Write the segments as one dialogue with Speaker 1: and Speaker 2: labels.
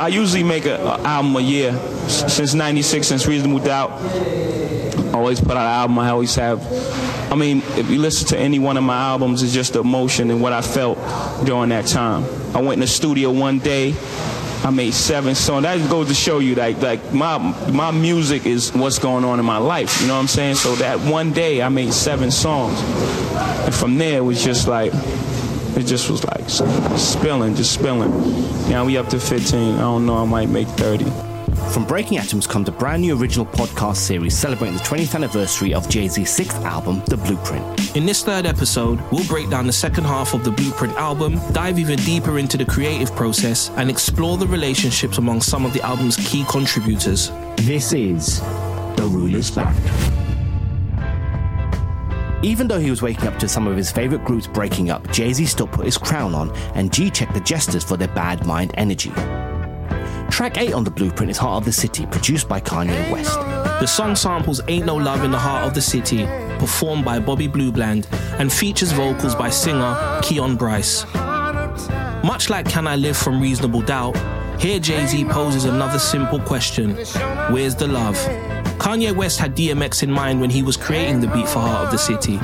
Speaker 1: I usually make an album a year. Since 96, since Reasonable Doubt, always put out an album. I always have. I mean, if you listen to any one of my albums, it's just the emotion and what I felt during that time. I went in the studio one day. I made seven songs. That goes to show you like like my my music is what's going on in my life. You know what I'm saying? So that one day I made seven songs, and from there it was just like it just was like spilling, just spilling. Now we up to 15. I don't know. I might make 30.
Speaker 2: From Breaking Atoms comes a brand new original podcast series celebrating the 20th anniversary of Jay Z's sixth album, The Blueprint.
Speaker 3: In this third episode, we'll break down the second half of the Blueprint album, dive even deeper into the creative process, and explore the relationships among some of the album's key contributors.
Speaker 2: This is The Ruler's Back. Even though he was waking up to some of his favorite groups breaking up, Jay Z still put his crown on and G checked the jesters for their bad mind energy. Track 8 on the blueprint is Heart of the City, produced by Kanye West.
Speaker 3: The song samples Ain't No Love in the Heart of the City, performed by Bobby Blue Bland, and features vocals by singer Keon Bryce. Much like Can I Live from Reasonable Doubt, here Jay Z poses another simple question Where's the love? Kanye West had DMX in mind when he was creating the beat for Heart of the City.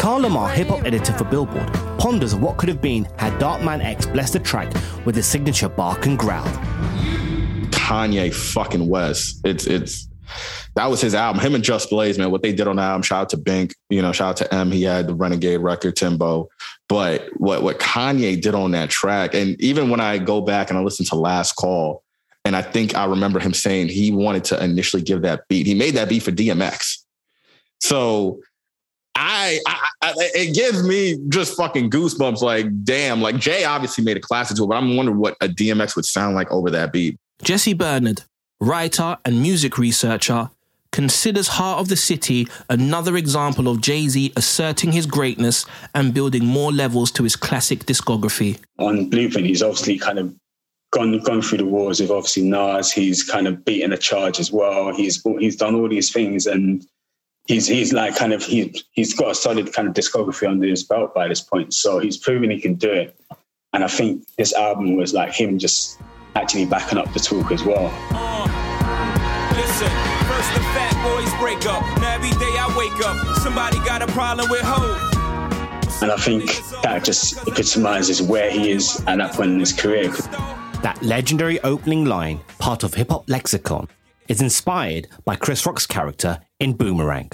Speaker 2: Carl Lamarre, hip hop editor for Billboard, ponders what could have been had Darkman X blessed the track with his signature bark and growl.
Speaker 4: Kanye fucking West. It's it's that was his album. Him and Just Blaze, man. What they did on the album. Shout out to Bink. You know, shout out to M. He had the Renegade record, Timbo. But what what Kanye did on that track, and even when I go back and I listen to Last Call, and I think I remember him saying he wanted to initially give that beat. He made that beat for DMX. So I, I, I, it gives me just fucking goosebumps. Like, damn, like Jay obviously made a classic to it, but I'm wondering what a DMX would sound like over that beat.
Speaker 3: Jesse Bernard, writer and music researcher, considers Heart of the City another example of Jay Z asserting his greatness and building more levels to his classic discography.
Speaker 5: On Blueprint, he's obviously kind of gone gone through the wars with obviously Nas. He's kind of beaten a charge as well. He's he's done all these things and he's he's like kind of he he's got a solid kind of discography under his belt by this point. So he's proven he can do it. And I think this album was like him just actually backing up the talk as well. Uh, listen, first the fat boys break up. Now every day I wake up, somebody got a problem with hope. And I think that just epitomizes where he is at that point in his career.
Speaker 2: That legendary opening line, part of hip hop lexicon, is inspired by Chris Rock's character in Boomerang.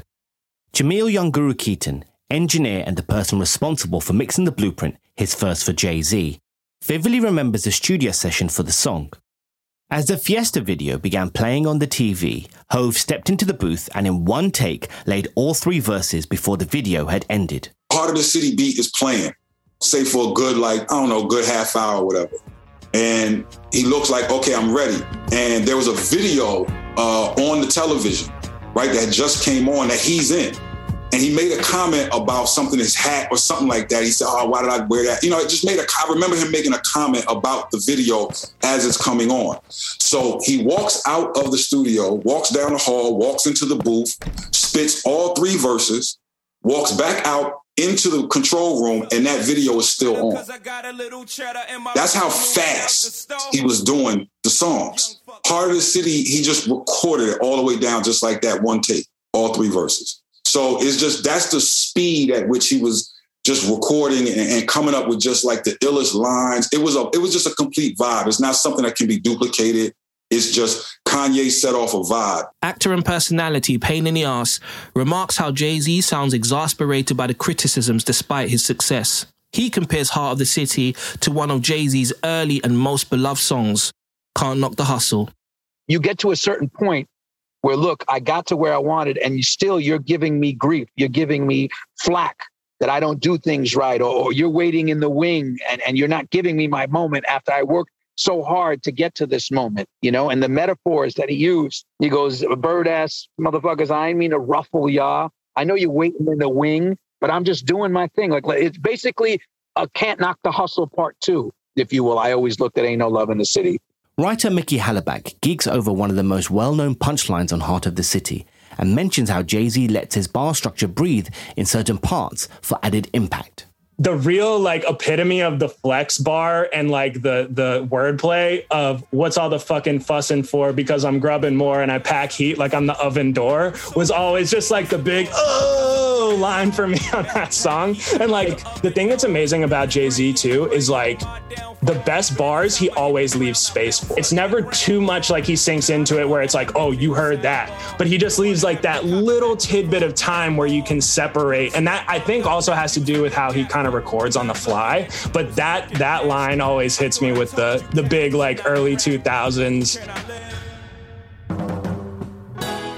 Speaker 2: Gimel Young Guru Keaton, engineer and the person responsible for mixing the blueprint, his first for Jay Z, vividly remembers the studio session for the song. As the Fiesta video began playing on the TV, Hove stepped into the booth and in one take laid all three verses before the video had ended.
Speaker 6: Heart of the City beat is playing, say for a good, like, I don't know, good half hour or whatever. And he looks like, okay, I'm ready. And there was a video uh, on the television, right, that just came on that he's in and he made a comment about something his hat or something like that. He said, "Oh, why did I wear that?" You know, it just made a. I remember him making a comment about the video as it's coming on. So he walks out of the studio, walks down the hall, walks into the booth, spits all three verses, walks back out into the control room, and that video is still on. That's how fast he was doing the songs. Heart of the City, he just recorded it all the way down, just like that one take, all three verses. So it's just that's the speed at which he was just recording and, and, coming up with just like the illest lines. It was a it was just a complete vibe. It's not something that can be duplicated. It's just Kanye set off a vibe.
Speaker 3: Actor and personality Pain in the Ass remarks how Jay Z sounds exasperated by the criticisms despite his success. He compares Heart of the City to one of Jay Z's early and most beloved songs, Can't Knock the Hustle.
Speaker 7: You get to a certain point where look, I got to where I wanted, and you still you're giving me grief, you're giving me flack that I don't do things right, or, or, you're waiting in the wing and, and you're not giving me my moment after I worked so hard to get to this moment, you know, and the metaphors that he used. He goes, bird ass motherfuckers, I ain't mean to ruffle y'all. I know you're waiting in the wing, but I'm just doing my thing. Like it's basically a can't knock the hustle part two, if you will. I always looked at Ain't No Love in the City.
Speaker 2: Writer Mickey Halleback geeks over one of the most well known punchlines on Heart of the City and mentions how Jay Z lets his bar structure breathe in certain parts for added impact.
Speaker 8: The real like epitome of the flex bar and like the the wordplay of what's all the fucking fussing for because I'm grubbing more and I pack heat like I'm the oven door was always just like the big oh line for me on that song. And like the thing that's amazing about Jay Z too is like the best bars he always leaves space for. It's never too much like he sinks into it where it's like, oh, you heard that. But he just leaves like that little tidbit of time where you can separate. And that I think also has to do with how he kind of records on the fly. But that that line always hits me with the the big like early 2000s.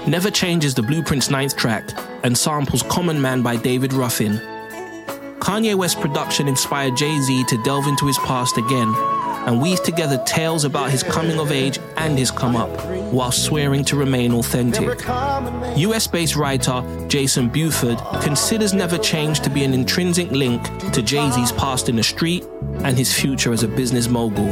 Speaker 3: Never Changes the Blueprint's ninth track and samples Common Man by David Ruffin. Kanye West's production inspired Jay Z to delve into his past again and weave together tales about his coming of age and his come up, while swearing to remain authentic. US based writer Jason Buford considers Never Change to be an intrinsic link to Jay Z's past in the street and his future as a business mogul.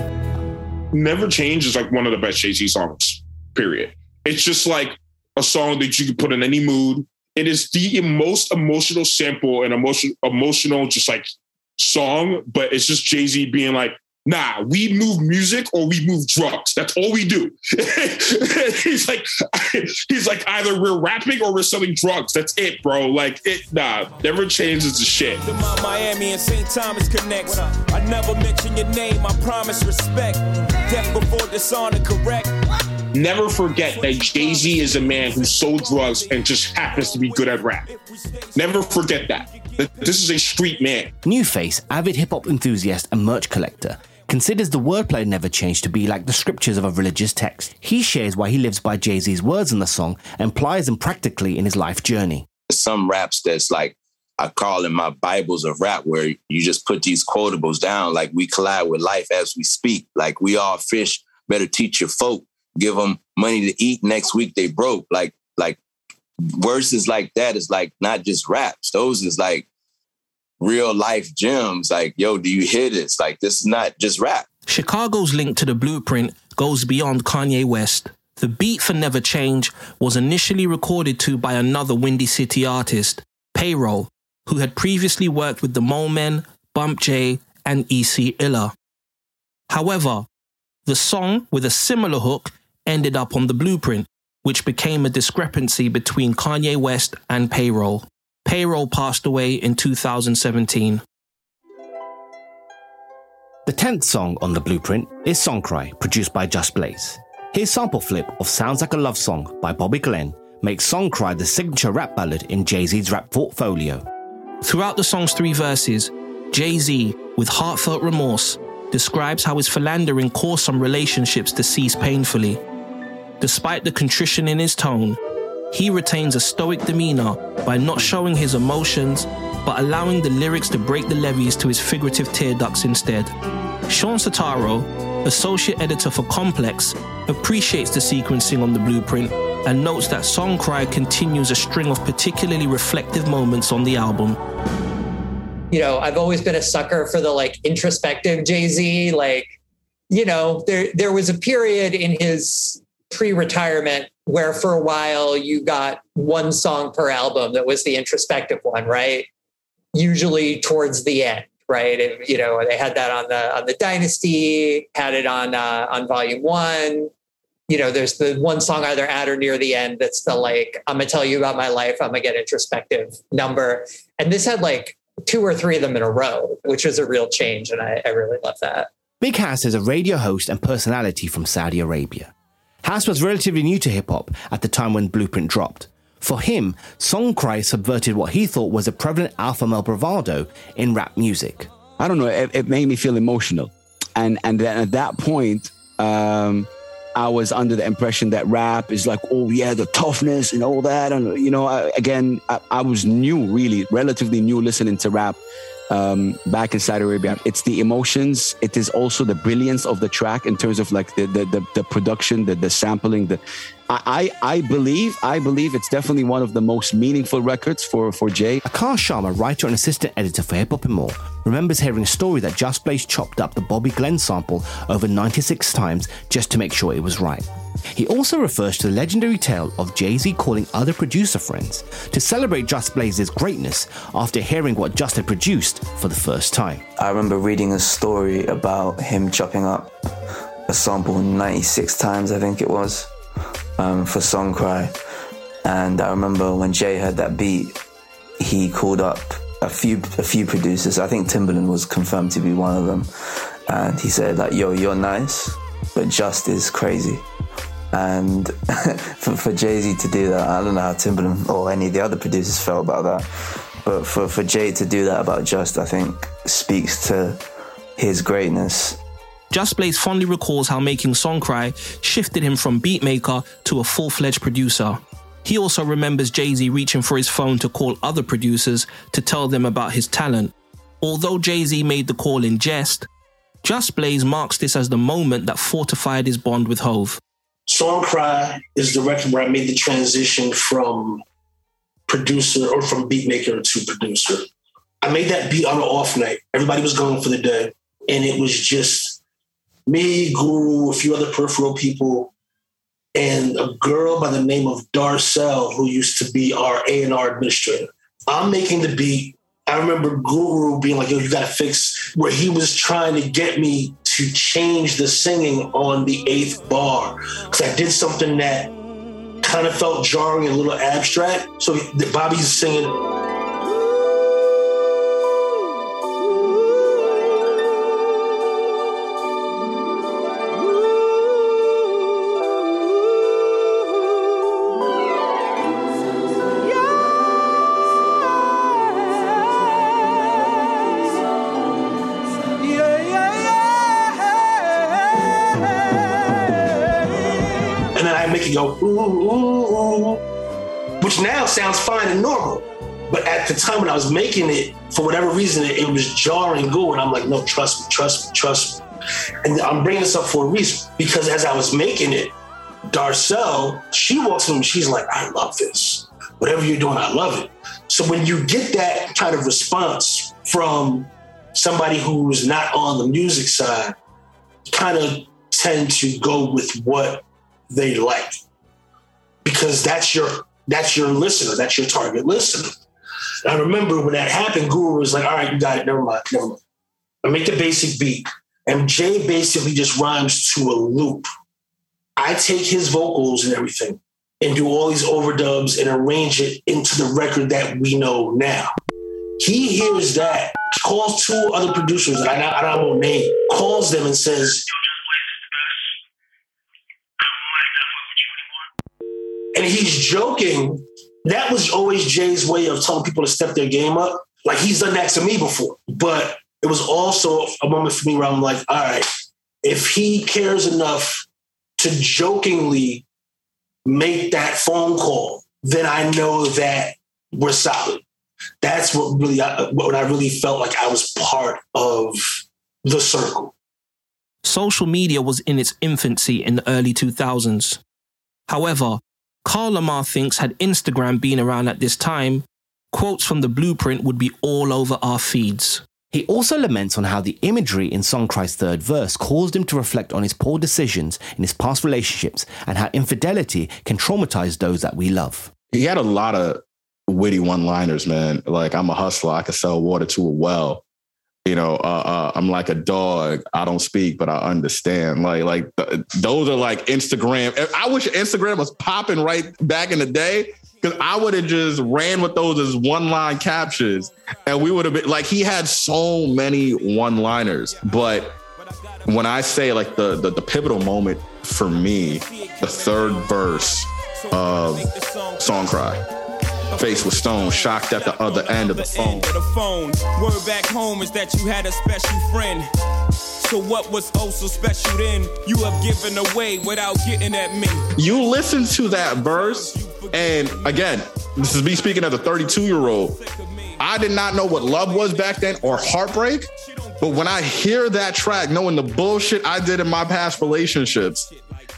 Speaker 9: Never Change is like one of the best Jay Z songs, period. It's just like a song that you can put in any mood. It is the most emotional sample and emotion, emotional, just like song, but it's just Jay Z being like, Nah, we move music or we move drugs. That's all we do. he's like, he's like, either we're rapping or we're selling drugs. That's it, bro. Like it, nah, never changes the shit.
Speaker 10: Miami and St. Thomas connects. I never mention your name. I promise respect. Death before dishonor, correct.
Speaker 9: Never forget that Jay Z is a man who sold drugs and just happens to be good at rap. Never forget that. This is a street man.
Speaker 2: New Face, avid hip hop enthusiast and merch collector, considers the wordplay never changed to be like the scriptures of a religious text. He shares why he lives by Jay Z's words in the song and applies them practically in his life journey.
Speaker 11: Some raps that's like, I call them my Bibles of rap, where you just put these quotables down, like we collide with life as we speak. Like we all fish, better teach your folk, give them money to eat. Next week they broke. Like, like verses like that is like not just raps. Those is like real life gems. Like, yo, do you hear this? Like, this is not just rap.
Speaker 3: Chicago's link to the blueprint goes beyond Kanye West. The beat for Never Change was initially recorded to by another Windy City artist, Payroll, who had previously worked with the Mole Men, Bump J, and EC Illa. However, the song with a similar hook ended up on the blueprint, which became a discrepancy between Kanye West and Payroll. Payroll passed away in 2017.
Speaker 2: The 10th song on the blueprint is Song Cry, produced by Just Blaze. His sample flip of Sounds Like a Love Song by Bobby Glenn makes Song Cry the signature rap ballad in Jay Z's rap portfolio.
Speaker 3: Throughout the song's three verses, Jay Z, with heartfelt remorse, describes how his philandering caused some relationships to cease painfully. Despite the contrition in his tone, he retains a stoic demeanor by not showing his emotions, but allowing the lyrics to break the levees to his figurative tear ducts instead. Shawn Setaro, associate editor for Complex, appreciates the sequencing on the blueprint and notes that Song Cry continues a string of particularly reflective moments on the album.
Speaker 12: You know, I've always been a sucker for the like introspective Jay Z. Like, you know, there there was a period in his pre-retirement where for a while you got one song per album that was the introspective one, right? Usually towards the end, right? It, you know, they had that on the on the Dynasty, had it on uh, on Volume One. You know, there's the one song either at or near the end that's the like, I'm gonna tell you about my life. I'm gonna get introspective number, and this had like two or three of them in a row, which was a real change, and I, I really love that.
Speaker 2: Big Hass is a radio host and personality from Saudi Arabia. Hass was relatively new to hip hop at the time when Blueprint dropped. For him, Song Cry subverted what he thought was a prevalent alpha male bravado in rap music.
Speaker 13: I don't know, it, it made me feel emotional. And, and then at that point, um, I was under the impression that rap is like, oh yeah, the toughness and all that. And, you know, I, again, I, I was new, really, relatively new listening to rap um, back in Saudi Arabia. It's the emotions. It is also the brilliance of the track in terms of like the the, the, the production, the, the sampling, the I, I I believe I believe it's definitely one of the most meaningful records for for Jay.
Speaker 2: Akash Sharma, writer and assistant editor for Hip Hop and More, remembers hearing a story that Just Blaze chopped up the Bobby Glenn sample over 96 times just to make sure it was right. He also refers to the legendary tale of Jay Z calling other producer friends to celebrate Just Blaze's greatness after hearing what Just had produced for the first time.
Speaker 14: I remember reading a story about him chopping up a sample 96 times, I think it was, um, for Song Cry. And I remember when Jay heard that beat, he called up a few a few producers. I think Timbaland was confirmed to be one of them. And he said like, yo, you're nice, but Just is crazy. And for, for Jay Z to do that, I don't know how Timbaland or any of the other producers felt about that. But for, for Jay to do that about Just, I think speaks to his greatness.
Speaker 3: Just Blaze fondly recalls how making Songcry shifted him from beatmaker to a full fledged producer. He also remembers Jay Z reaching for his phone to call other producers to tell them about his talent. Although Jay Z made the call in jest, Just Blaze marks this as the moment that fortified his bond with Hove.
Speaker 15: Song Cry is the record where I made the transition from producer or from beatmaker to producer. I made that beat on an off night. Everybody was going for the day. And it was just me, Guru, a few other peripheral people, and a girl by the name of Darcel, who used to be our A&R administrator. I'm making the beat. I remember Guru being like, yo, you gotta fix where he was trying to get me to change the singing on the eighth bar. Because I did something that kind of felt jarring and a little abstract. So Bobby's singing. Sounds fine and normal. But at the time when I was making it, for whatever reason, it, it was jarring go, and I'm like, no, trust me, trust me, trust me. And I'm bringing this up for a reason because as I was making it, Darcel, she walks in and she's like, I love this. Whatever you're doing, I love it. So when you get that kind of response from somebody who's not on the music side, kind of tend to go with what they like because that's your that's your listener. That's your target listener. And i remember when that happened guru was like all right you got it. Never mind. Never mind. I make the basic beat. And jay basically just rhymes to a loop. I take his vocals and everything and do all these overdubs and arrange it into the record that we know now. He hears that calls two other producers I, I don't know name calls them and says and he's joking. That was always Jay's way of telling people to step their game up. Like he's done that to me before. But it was also a moment for me where I'm like, all right, if he cares enough to jokingly make that phone call, then I know that we're solid. That's what really, what I really felt like I was part of the circle.
Speaker 3: Social media was in its infancy in the early 2000s. However, Carl Lamarre thinks had Instagram been around at this time, quotes from the blueprint would be all over our feeds.
Speaker 2: He also laments on how the imagery in Songcry's third verse caused him to reflect on his poor decisions in his past relationships and how infidelity can traumatize those that we love.
Speaker 4: He had a lot of witty one-liners, man. Like I'm a hustler, I can sell water to a well. You know, uh, uh, I'm like a dog. I don't speak, but I understand. Like, like th- those are like Instagram. I wish Instagram was popping right back in the day because I would have just ran with those as one line captions and we would have been like he had so many one liners. But when I say like the, the, the pivotal moment for me, the third verse of Song Cry. Face was stone, shocked at the other end of the phone.
Speaker 10: The phone. Word back home is that you had a special friend. So what was oh so special then? You have given away without getting at me.
Speaker 4: You listen to that verse, and again, this is me speaking as a 32 year old. I did not know what love was back then or heartbreak. But when I hear that track, knowing the bullshit I did in my past relationships,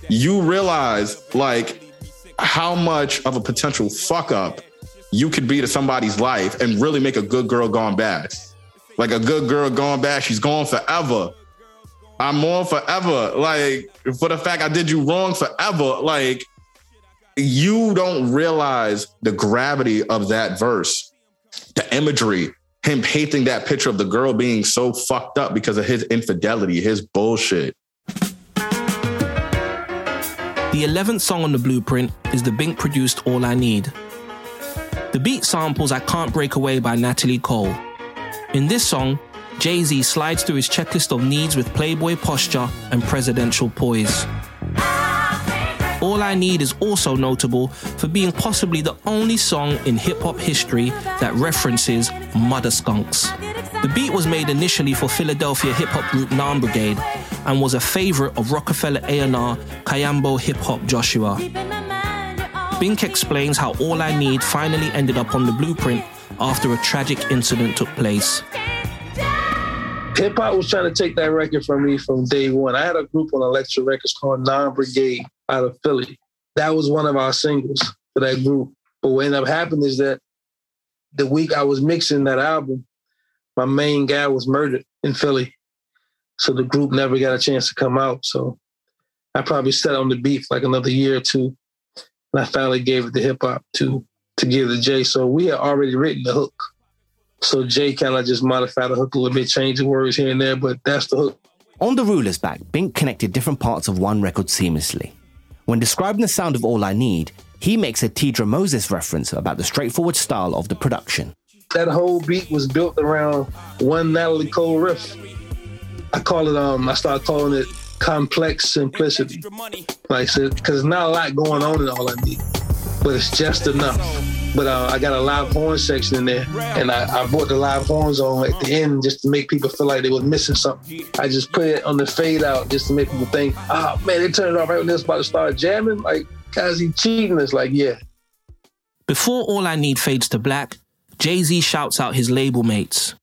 Speaker 4: you realize like how much of a potential fuck up you could be to somebody's life and really make a good girl gone bad. Like a good girl gone bad, she's gone forever. I'm on forever. Like for the fact I did you wrong forever. Like you don't realize the gravity of that verse, the imagery, him painting that picture of the girl being so fucked up because of his infidelity, his bullshit.
Speaker 3: The 11th song on the blueprint is the Bink produced All I Need. The beat samples I Can't Break Away by Natalie Cole. In this song, Jay Z slides through his checklist of needs with Playboy posture and presidential poise. All I Need is also notable for being possibly the only song in hip hop history that references mother skunks. The beat was made initially for Philadelphia hip hop group Nam Brigade and was a favorite of Rockefeller A&R Kyambo hip hop Joshua. Bink explains how All I Need finally ended up on the blueprint after a tragic incident took place.
Speaker 16: Hip hop was trying to take that record from me from day one. I had a group on Elektra Records called Non Brigade out of Philly. That was one of our singles for that group. But what ended up happening is that the week I was mixing that album, my main guy was murdered in Philly. So the group never got a chance to come out. So I probably sat on the beat like another year or two. And I finally gave it to hip hop to to give to Jay. So we had already written the hook. So Jay kind of just modified the hook a little bit, changing words here and there, but that's the hook.
Speaker 2: On the ruler's back, Bink connected different parts of one record seamlessly. When describing the sound of All I Need, he makes a Teedra Moses reference about the straightforward style of the production.
Speaker 16: That whole beat was built around one Natalie Cole riff. I call it um I started calling it complex simplicity. Like because there's not a lot going on in all I need, but it's just enough. But uh, I got a live horn section in there, and I, I brought the live horns on at the end just to make people feel like they were missing something. I just put it on the fade out just to make people think, oh man, they turned it off right when they was about to start jamming. Like, guys, he cheating. It's like, yeah.
Speaker 3: Before All I Need fades to black, Jay Z shouts out his label mates.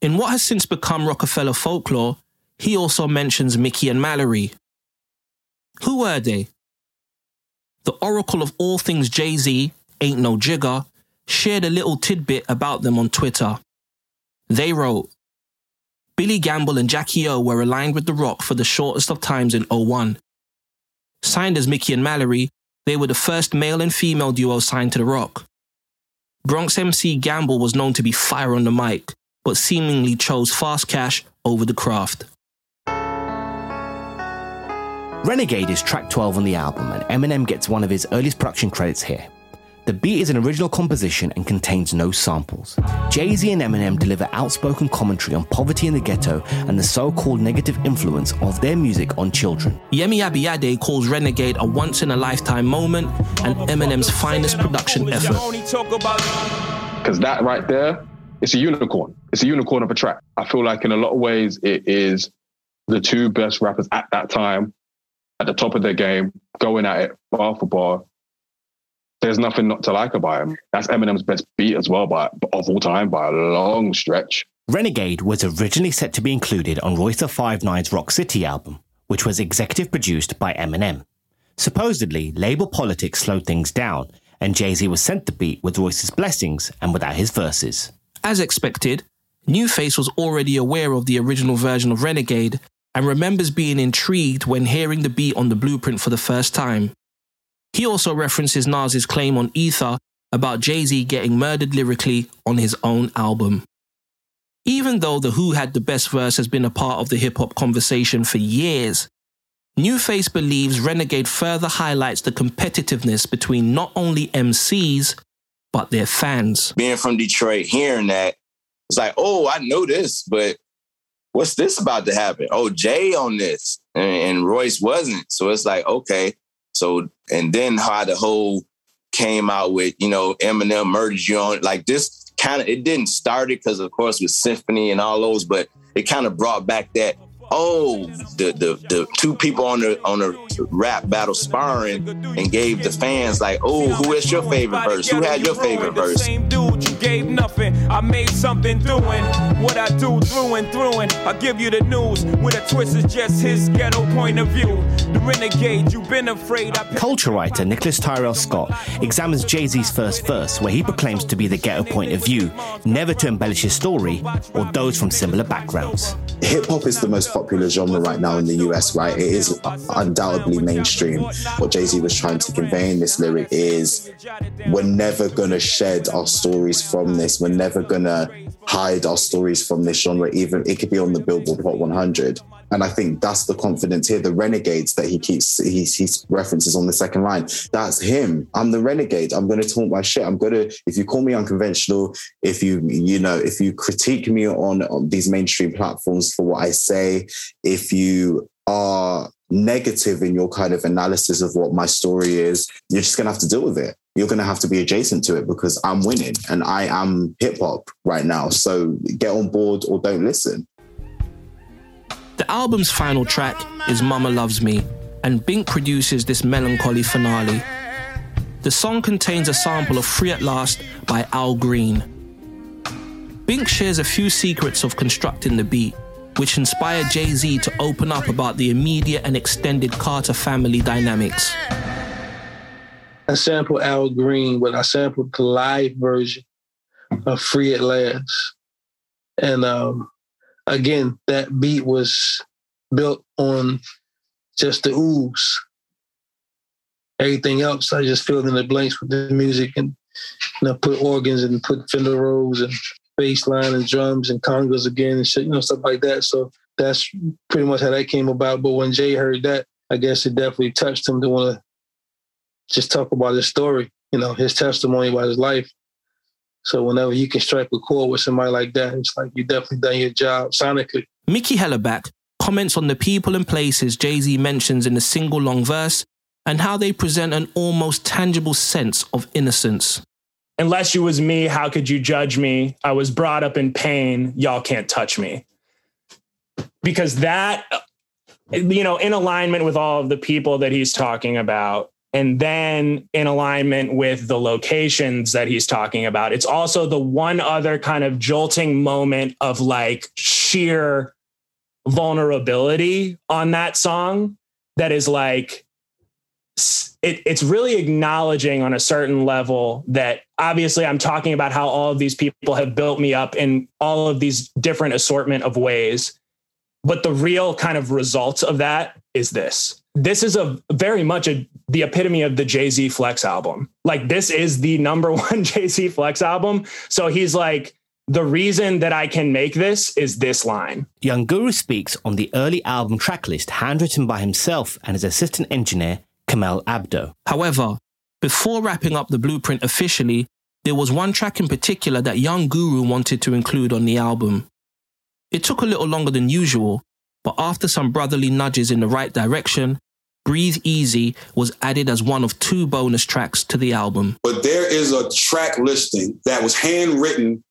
Speaker 3: In what has since become Rockefeller folklore, he also mentions Mickey and Mallory. Who were they? The oracle of all things Jay Z, Ain't No Jigga, shared a little tidbit about them on Twitter. They wrote, Billy Gamble and Jackie O were aligned with The Rock for the shortest of times in 01. Signed as Mickey and Mallory, they were the first male and female duo signed to The Rock. Bronx MC Gamble was known to be fire on the mic, but seemingly chose fast cash over the craft.
Speaker 2: Renegade is track 12 on the album, and Eminem gets one of his earliest production credits here. The beat is an original composition and contains no samples. Jay Z and Eminem deliver outspoken commentary on poverty in the ghetto and the so called negative influence of their music on children.
Speaker 3: Yemi Abiade calls Renegade a once in a lifetime moment and Eminem's finest production effort.
Speaker 17: Because that right there, it's a unicorn. It's a unicorn of a track. I feel like in a lot of ways, it is the two best rappers at that time, at the top of their game, going at it bar for bar there's nothing not to like about him. That's Eminem's best beat as well, by of all time by a long stretch.
Speaker 2: Renegade was originally set to be included on Royce da 5'9's Rock City album, which was executive produced by Eminem. Supposedly, label politics slowed things down, and Jay Z was sent the beat with Royce's blessings and without his verses.
Speaker 3: As expected, Newface was already aware of the original version of Renegade and remembers being intrigued when hearing the beat on the blueprint for the first time. He also references Nas's claim on Ether about Jay Z getting murdered lyrically on his own album. Even though The Who had the best verse has been a part of the hip hop conversation for years, Newface believes Renegade further highlights the competitiveness between not only MCs, but their fans.
Speaker 11: Being from Detroit, hearing that, it's like, oh, I know this, but what's this about to happen? Oh, Jay on this, and, and Royce wasn't. So it's like, okay, so and then how the whole came out with you know Eminem murdered you on like this kind of it didn't start it because of course with Symphony and all those, but it kind of brought back that oh the the the two people on the on the rap battle sparring and gave the fans like oh who is your favorite verse? Who had your favorite verse?
Speaker 10: Same dude you gave nothing. I made something doing what i do through and through and i give you the news with a twist is just his ghetto point of view renegade, you been afraid.
Speaker 2: Culture writer Nicholas Tyrell Scott examines Jay Z's first verse, where he proclaims to be the ghetto point of view, never to embellish his story or those from similar backgrounds.
Speaker 18: Hip hop is the most popular genre right now in the US, right? It is undoubtedly mainstream. What Jay Z was trying to convey in this lyric is we're never going to shed our stories from this. We're never going to hide our stories from this genre, even it could be on the Billboard Hot 100. And I think that's the confidence here. The renegades that he keeps, he, he references on the second line. That's him. I'm the renegade. I'm going to talk my shit. I'm going to, if you call me unconventional, if you, you know, if you critique me on, on these mainstream platforms for what I say, if you are negative in your kind of analysis of what my story is, you're just going to have to deal with it. You're going to have to be adjacent to it because I'm winning and I am hip hop right now. So get on board or don't listen.
Speaker 3: The album's final track is Mama Loves Me, and Bink produces this melancholy finale. The song contains a sample of Free at Last by Al Green. Bink shares a few secrets of constructing the beat, which inspired Jay Z to open up about the immediate and extended Carter family dynamics.
Speaker 16: I sampled Al Green, but I sampled the live version of Free at Last. And um, again, that beat was built on just the ooze. Everything else, I just filled in the blanks with the music and know, put organs and put Fender Rhodes and bass line and drums and congas again and shit, you know, stuff like that. So that's pretty much how that came about. But when Jay heard that, I guess it definitely touched him to want to just talk about his story, you know, his testimony about his life. So whenever you can strike a chord with somebody like that, it's like you definitely done your job sonically.
Speaker 3: Mickey Hellerback comments on the people and places Jay Z mentions in the single long verse and how they present an almost tangible sense of innocence.
Speaker 8: Unless you was me, how could you judge me? I was brought up in pain. Y'all can't touch me. Because that, you know, in alignment with all of the people that he's talking about, and then in alignment with the locations that he's talking about. It's also the one other kind of jolting moment of like sheer vulnerability on that song that is like it, it's really acknowledging on a certain level that obviously I'm talking about how all of these people have built me up in all of these different assortment of ways. But the real kind of results of that is this. This is a very much a, the epitome of the Jay Z Flex album. Like this is the number one Jay Z Flex album. So he's like, the reason that I can make this is this line.
Speaker 2: Young Guru speaks on the early album tracklist handwritten by himself and his assistant engineer, Kamel Abdo.
Speaker 3: However, before wrapping up the blueprint officially, there was one track in particular that Young Guru wanted to include on the album. It took a little longer than usual, but after some brotherly nudges in the right direction, Breathe Easy was added as one of two bonus tracks to the album.
Speaker 6: But there is a track listing that was handwritten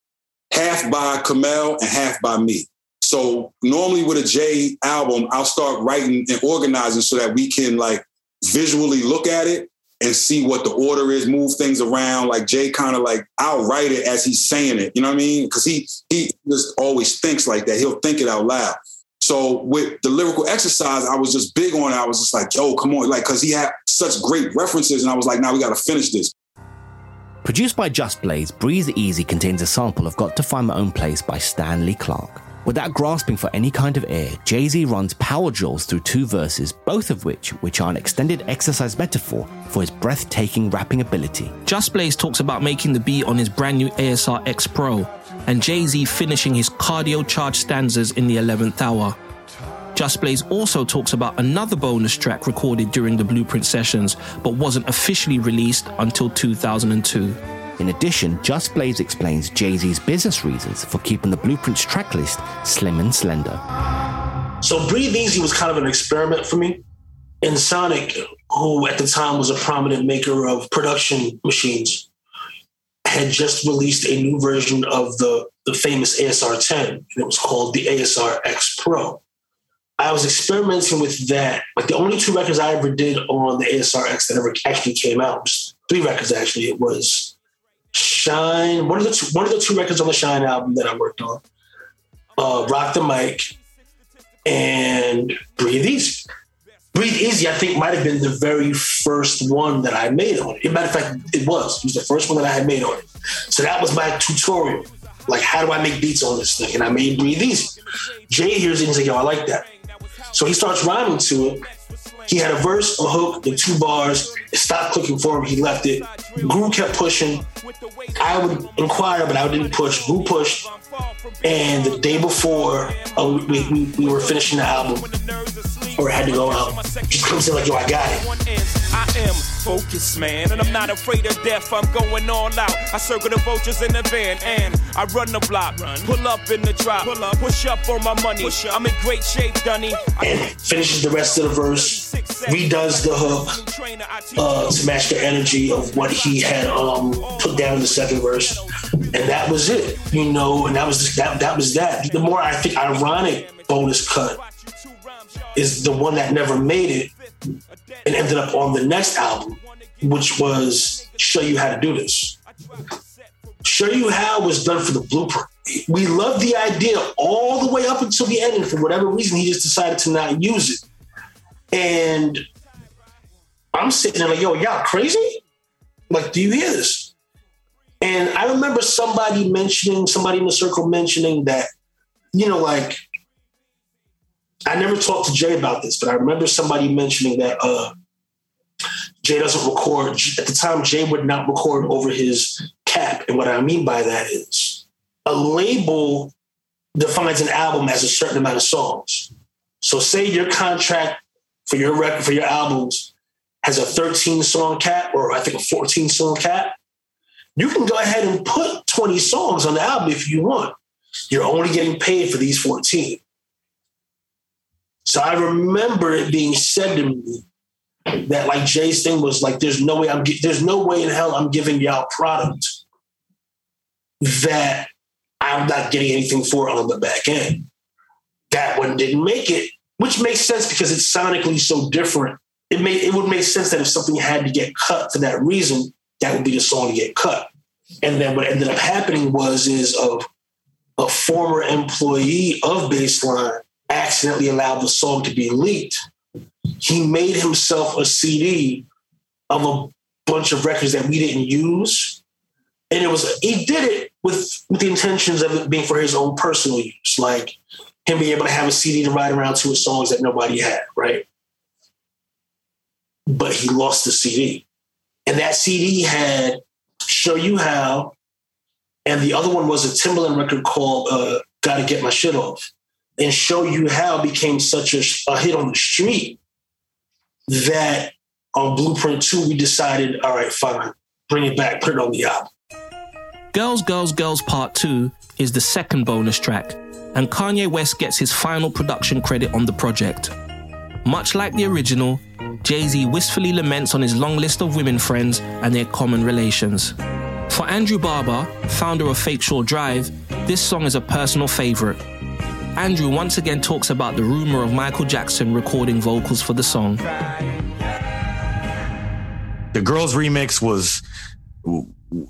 Speaker 6: half by Kamel and half by me. So normally with a J album, I'll start writing and organizing so that we can like visually look at it and see what the order is, move things around. Like Jay kind of like I'll write it as he's saying it. You know what I mean? Because he he just always thinks like that. He'll think it out loud. So with the lyrical exercise, I was just big on it. I was just like, yo, come on, like because he had such great references, and I was like, now we got to finish this.
Speaker 2: Produced by Just Blaze, Breathe Easy contains a sample of Got to Find My Own Place by Stanley Clarke. Without grasping for any kind of air, Jay Z runs power drills through two verses, both of which which are an extended exercise metaphor for his breathtaking rapping ability.
Speaker 3: Just Blaze talks about making the beat on his brand new ASR X Pro, and Jay Z finishing his cardio charge stanzas in the 11th hour. Just Blaze also talks about another bonus track recorded during the Blueprint sessions, but wasn't officially released until 2002.
Speaker 2: In addition, Just Blaze explains Jay Z's business reasons for keeping the Blueprint's tracklist slim and slender.
Speaker 15: So Breathe Easy was kind of an experiment for me. Ensoniq, who at the time was a prominent maker of production machines, had just released a new version of the, the famous ASR 10, and it was called the ASR X Pro. I was experimenting with that. Like the only two records I ever did on the ASR X that ever actually came out, was three records actually. It was Shine, one of the two, one of the two records on the Shine album that I worked on, uh, Rock the Mic, and Breathe Easy. Breathe Easy, I think, might have been the very first one that I made on it. As a matter of fact, it was. It was the first one that I had made on it. So that was my tutorial. Like, how do I make beats on this thing? And I made Breathe Easy. Jay hears it and he's like, yo, I like that. So he starts rhyming to it. He had a verse, a hook, and two bars. It stopped clicking for him. He left it. Guru kept pushing. I would inquire, but I didn't push. Guru pushed. And the day before uh, we, we, we were finishing the album, or had to go out, just comes in like, yo, I got it.
Speaker 10: I am focused, man, and I'm not afraid of death. I'm going all out. I circle the vultures in the van, and I run the block. run. Pull up in the drop, push up on my money. I'm in great shape, Dunny.
Speaker 15: and finishes the rest of the verse, redoes the hook uh, to match the energy of what he had um, put down in the second verse, and that was it, you know. And that was that. That was that. The more I think ironic bonus cut is the one that never made it and ended up on the next album, which was "Show You How to Do This." Show You How was done for the blueprint. We loved the idea all the way up until the end, and for whatever reason, he just decided to not use it. And I'm sitting there like, yo, y'all crazy? Like, do you hear this? And I remember somebody mentioning, somebody in the circle mentioning that, you know, like, I never talked to Jay about this, but I remember somebody mentioning that uh, Jay doesn't record. At the time, Jay would not record over his cap. And what I mean by that is a label defines an album as a certain amount of songs. So say your contract for your record, for your albums has a 13 song cap or I think a 14 song cap. You can go ahead and put 20 songs on the album if you want. You're only getting paid for these 14. So I remember it being said to me that like Jay's thing was like, there's no way I'm there's no way in hell I'm giving y'all product that I'm not getting anything for on the back end. That one didn't make it, which makes sense because it's sonically so different. It made it would make sense that if something had to get cut for that reason, that would be the song to get cut. And then what ended up happening was is of a former employee of Baseline accidentally allowed the song to be leaked. He made himself a CD of a bunch of records that we didn't use. And it was he did it with with the intentions of it being for his own personal use, like him being able to have a CD to ride around to his songs that nobody had, right? But he lost the CD. And that CD had Show You How, and the other one was a Timbaland record called uh, Gotta Get My Shit Off. And Show You How became such a, a hit on the street that on Blueprint 2, we decided, all right, fine, bring it back, put it on the album.
Speaker 3: Girls, Girls, Girls Part 2 is the second bonus track, and Kanye West gets his final production credit on the project. Much like the original, Jay Z wistfully laments on his long list of women friends and their common relations. For Andrew Barber, founder of Fake Shore Drive, this song is a personal favorite. Andrew once again talks about the rumor of Michael Jackson recording vocals for the song.
Speaker 19: The girls remix was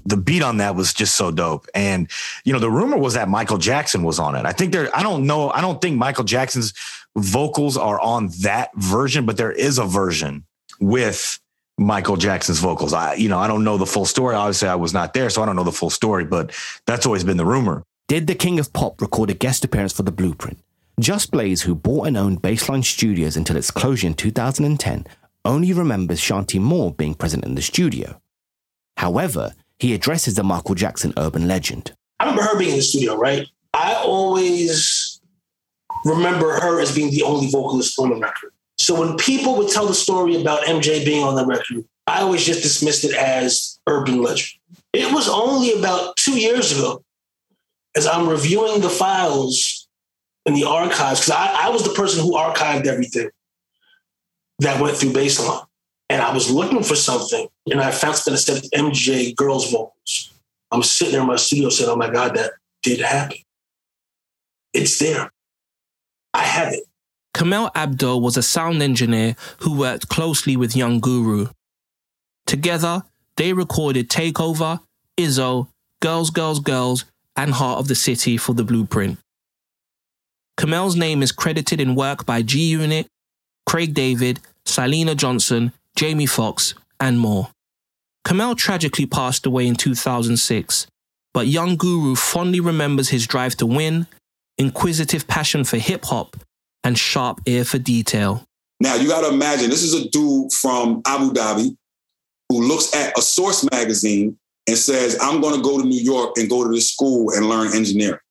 Speaker 19: the beat on that was just so dope. And you know, the rumor was that Michael Jackson was on it. I think there I don't know, I don't think Michael Jackson's vocals are on that version, but there is a version with Michael Jackson's vocals. I you know, I don't know the full story. Obviously, I was not there, so I don't know the full story, but that's always been the rumor.
Speaker 2: Did the King of Pop record a guest appearance for The Blueprint? Just Blaze, who bought and owned Baseline Studios until its closure in 2010, only remembers Shanti Moore being present in the studio. However, he addresses the Michael Jackson urban legend.
Speaker 15: I remember her being in the studio, right? I always remember her as being the only vocalist on the record. So when people would tell the story about MJ being on the record, I always just dismissed it as urban legend. It was only about two years ago, as I'm reviewing the files in the archives, because I, I was the person who archived everything that went through Baseline. And I was looking for something, and I found something that said MJ girls vocals. I'm sitting there in my studio saying, oh my God, that did happen. It's there. I have it.
Speaker 3: Kamel Abdul was a sound engineer who worked closely with Young Guru. Together, they recorded Takeover, Izzo, Girls, Girls, Girls, and Heart of the City for the Blueprint. Kamel's name is credited in work by G Unit, Craig David, Syleena Johnson, Jamie Foxx, and more. Kamel tragically passed away in 2006, but Young Guru fondly remembers his drive to win, inquisitive passion for hip hop, and sharp ear for detail.
Speaker 6: Now you got to imagine this is a dude from Abu Dhabi who looks at a source magazine and says, I'm going to go to New York and go to this school and learn engineering.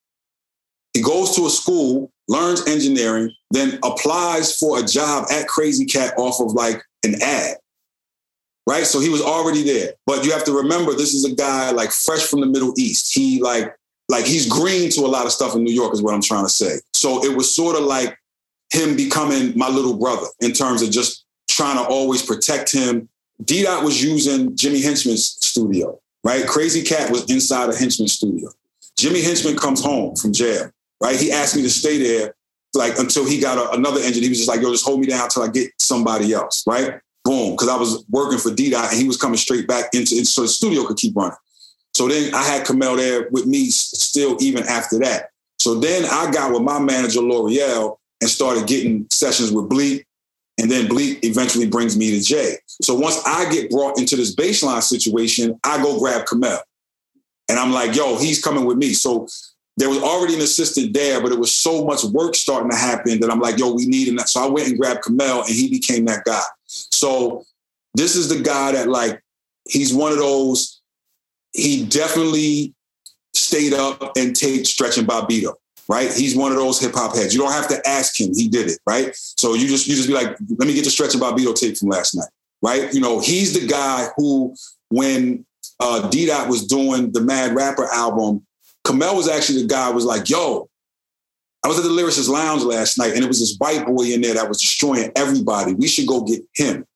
Speaker 6: He goes to a school, learns engineering, then applies for a job at Crazy Cat off of like an ad. Right. So he was already there. But you have to remember this is a guy like fresh from the Middle East. He like, like he's green to a lot of stuff in New York, is what I'm trying to say. So it was sort of like him becoming my little brother in terms of just trying to always protect him. D Dot was using Jimmy Henchman's studio, right? Crazy Cat was inside a Henchman studio. Jimmy Henchman comes home from jail, right? He asked me to stay there like until he got a, another engine. He was just like, yo, just hold me down until I get somebody else, right? Boom. Cause I was working for D Dot and he was coming straight back into it so the studio could keep running. So then I had Kamel there with me still even after that. So then I got with my manager, L'Oreal, and started getting sessions with Bleek. And then Bleek eventually brings me to Jay. So once I get brought into this baseline situation, I go grab Kamel. And I'm like, yo, he's coming with me. So there was already an assistant there, but it was so much work starting to happen that I'm like, yo, we need him. So I went and grabbed Kamel and he became that guy. So this is the guy that like, he's one of those, he definitely stayed up and taped Stretch and Bobbito right? He's one of those hip hop heads. You don't have to ask him; he did it, right? So you just you just be like, let me get the Stretch and Bobbito tape from last night, right? You know, he's the guy who, when uh, D Dot was doing the Mad Rapper album, Kamel was actually the guy who was like, yo. I was at the Lyricist Lounge last night, and it was this white boy in there that was destroying everybody. We should go get him.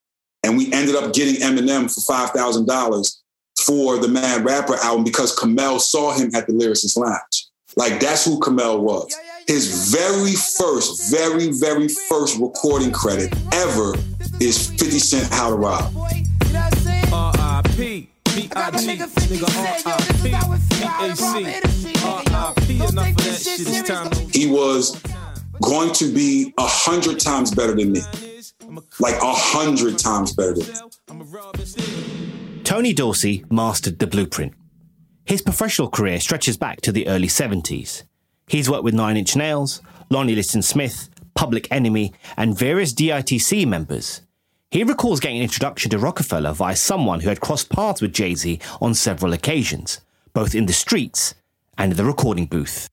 Speaker 6: And we ended up getting Eminem for five thousand dollars for the Mad Rapper album because Kamel saw him at the Lyricist Lounge. Like that's who Kamel was. His very first, very, very first recording credit ever is 50 Cent How to Rob.
Speaker 10: R.I.P. B.I.G. Nigga R.I.P. B.A.C. R.I.P. Enough of that shit. It's time
Speaker 6: He was going to be a hundred times better than me. Like a hundred times better than me.
Speaker 2: Tony Dawsey mastered the blueprint. His professional career stretches back to the early 70s. He's worked with Nine Inch Nails, Lonnie Liston Smith, Public Enemy, and various DITC members. He recalls getting an introduction to Rockefeller via someone who had crossed paths with Jay Z on several occasions, both in the streets and in the recording booth.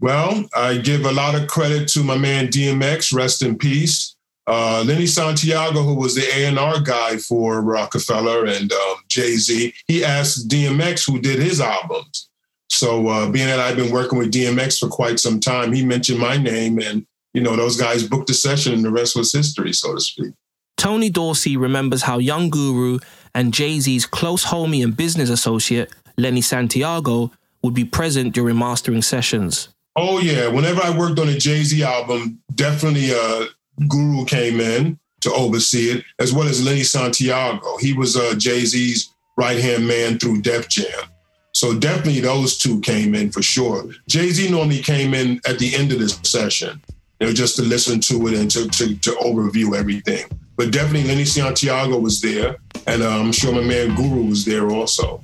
Speaker 20: Well, I give a lot of credit to my man DMX, rest in peace. Uh, Lenny Santiago, who was the A&R guy for Rockefeller and um, Jay-Z, he asked DMX who did his albums. So uh, being that I've been working with DMX for quite some time, he mentioned my name and, you know, those guys booked a session and the rest was history, so to speak.
Speaker 3: Tony Dawsey remembers how Young Guru and Jay Z's close homie and business associate, Lenny Santiago, would be present during mastering sessions.
Speaker 20: Oh, yeah. Whenever I worked on a Jay Z album, definitely uh, Guru came in to oversee it, as well as Lenny Santiago. He was uh, Jay Z's right hand man through Def Jam. So definitely those two came in for sure. Jay Z normally came in at the end of the session, you know, just to listen to it and to, to, to overview everything. But definitely Lenny Santiago was there, and uh, I'm sure my man Guru was there also.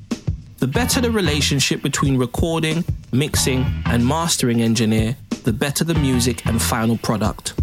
Speaker 3: The better the relationship between recording, mixing, and mastering engineer, the better the music and final product.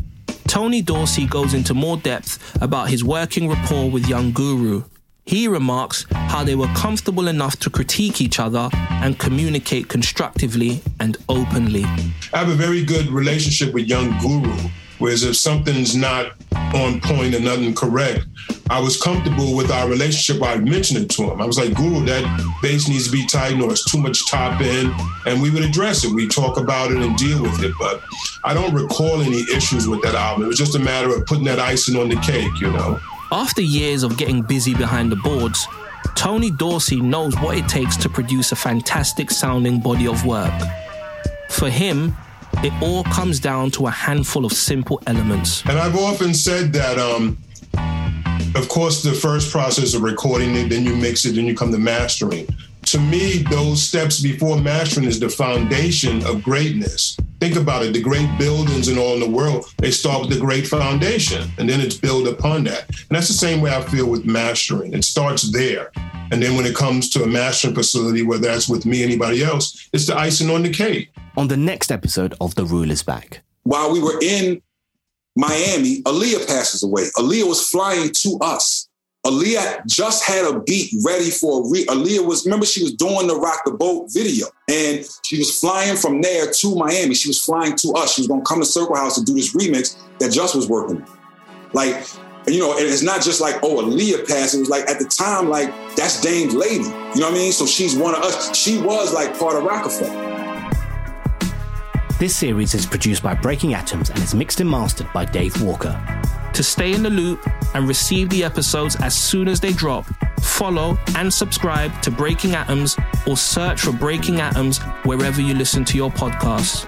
Speaker 3: Tony Dawsey goes into more depth about his working rapport with Young Guru. He remarks how they were comfortable enough to critique each other and communicate constructively and openly.
Speaker 20: I have a very good relationship with Young Guru, whereas if something's not on point and nothing correct, I was comfortable with our relationship. I mentioned it to him. I was like, Guru, that bass needs to be tightened or it's too much top end. And we would address it. We talk about it and deal with it. But I don't recall any issues with that album. It was just a matter of putting that icing on the cake, you know.
Speaker 3: After years of getting busy behind the boards, Tony Dawsey knows what it takes to produce a fantastic sounding body of work. For him, it all comes down to a handful of simple elements.
Speaker 20: And I've often said that, um, of course, the first process of recording it, then you mix it, then you come to mastering. To me, those steps before mastering is the foundation of greatness. Think about it. The great buildings and all in the world, they start with the great foundation and then it's built upon that. And that's the same way I feel with mastering. It starts there. And then when it comes to a mastering facility, whether that's with me, anybody else, it's the icing on the cake.
Speaker 2: On the next episode of The Ruler's Back.
Speaker 6: While we were in Miami, Aaliyah passes away. Aaliyah was flying to us. Aaliyah just had a beat ready for a re- Aaliyah was remember she was doing the Rock the Boat video and she was flying from there to Miami. She was flying to us. She was gonna come to Circle House to do this remix that Just was working. Like, you know, and it's not just like, oh, Aaliyah passed. It was like at the time, like, that's Dame's lady. You know what I mean? So she's one of us. She was like part of Rockefeller.
Speaker 2: This series is produced by Breaking Atoms and is mixed and mastered by Dave Walker.
Speaker 3: To stay in the loop and receive the episodes as soon as they drop, follow and subscribe to Breaking Atoms or search for Breaking Atoms wherever you listen to your podcasts.